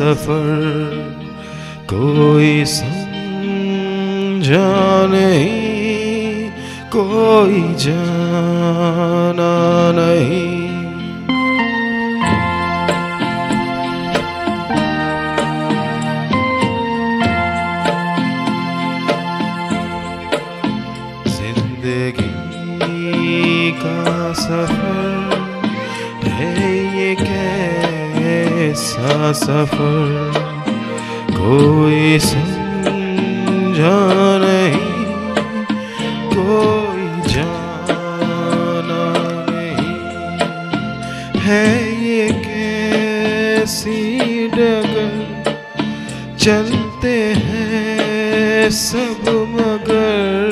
सफ़र कोई समझा नहीं कोई जाना नहीं। ज़िंदगी का सफ़र कैसा सफ़र कोई समझा नहीं, कोई जाना नहीं। है ये कैसी डगर? चलते हैं सब मगर,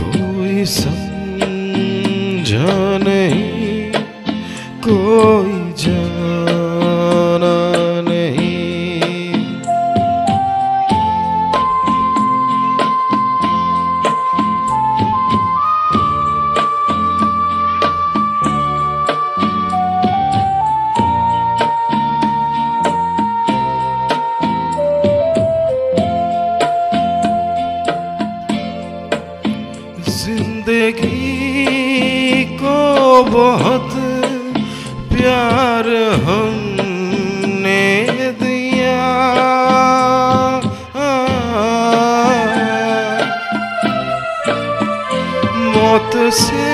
कोई समझा नहीं, कोई ज़िंदगी को बहुत प्यार हमने दिया। मौत से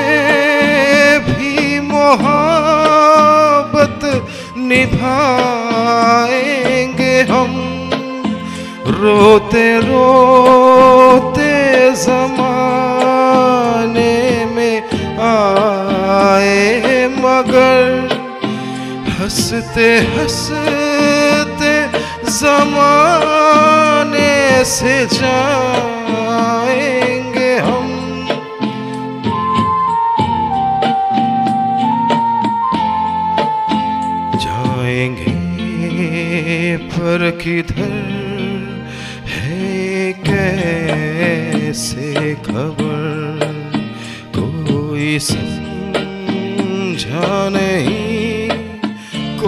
भी मोहब्बत निभाएँगे हम। रोते रोते हँसते हँसते जमाने से जाएँगे हम। जाएँगे, पर किधर है, कैसे खबर? कोई समझा नहीं।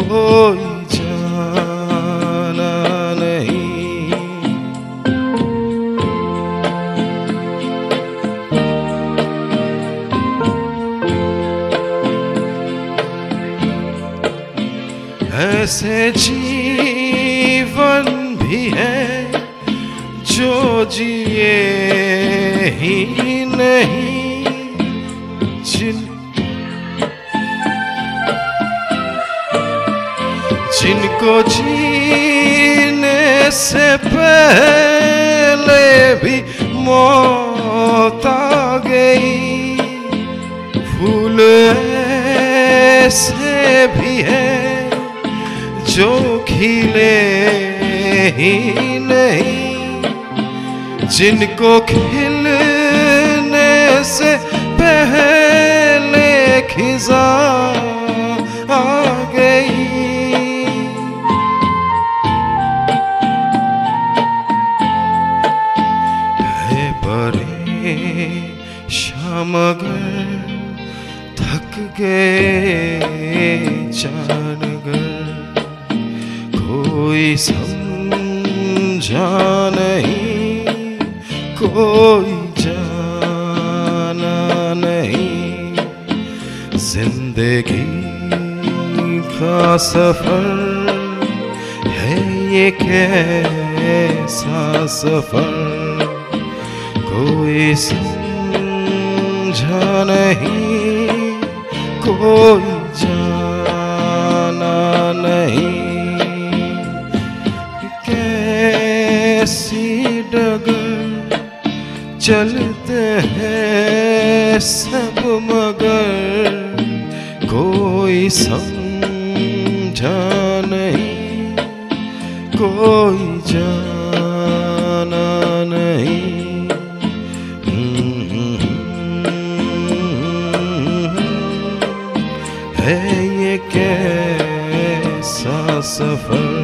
कोई जाना नहीं। ऐसे जीवन भी है जो जिए ही नहीं। जिनको जीने से पहले भी मौत आ गई। फूल से भी है जो खिले ही नहीं। जिनको खिलने से पहले खिजा थक गए जानगर कोई समझा नहीं, कोई जाना नहीं। ज़िंदगी का सफ़र है ये कैसा सफ़र? कोई समझा नहीं कोई जाना नहीं? कैसी डगर चलते हैं सब मगर? कोई समझा नहीं। कोई जाना नहीं। है ये कैसा सफ़र?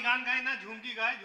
गान गाए ना झूम की गाए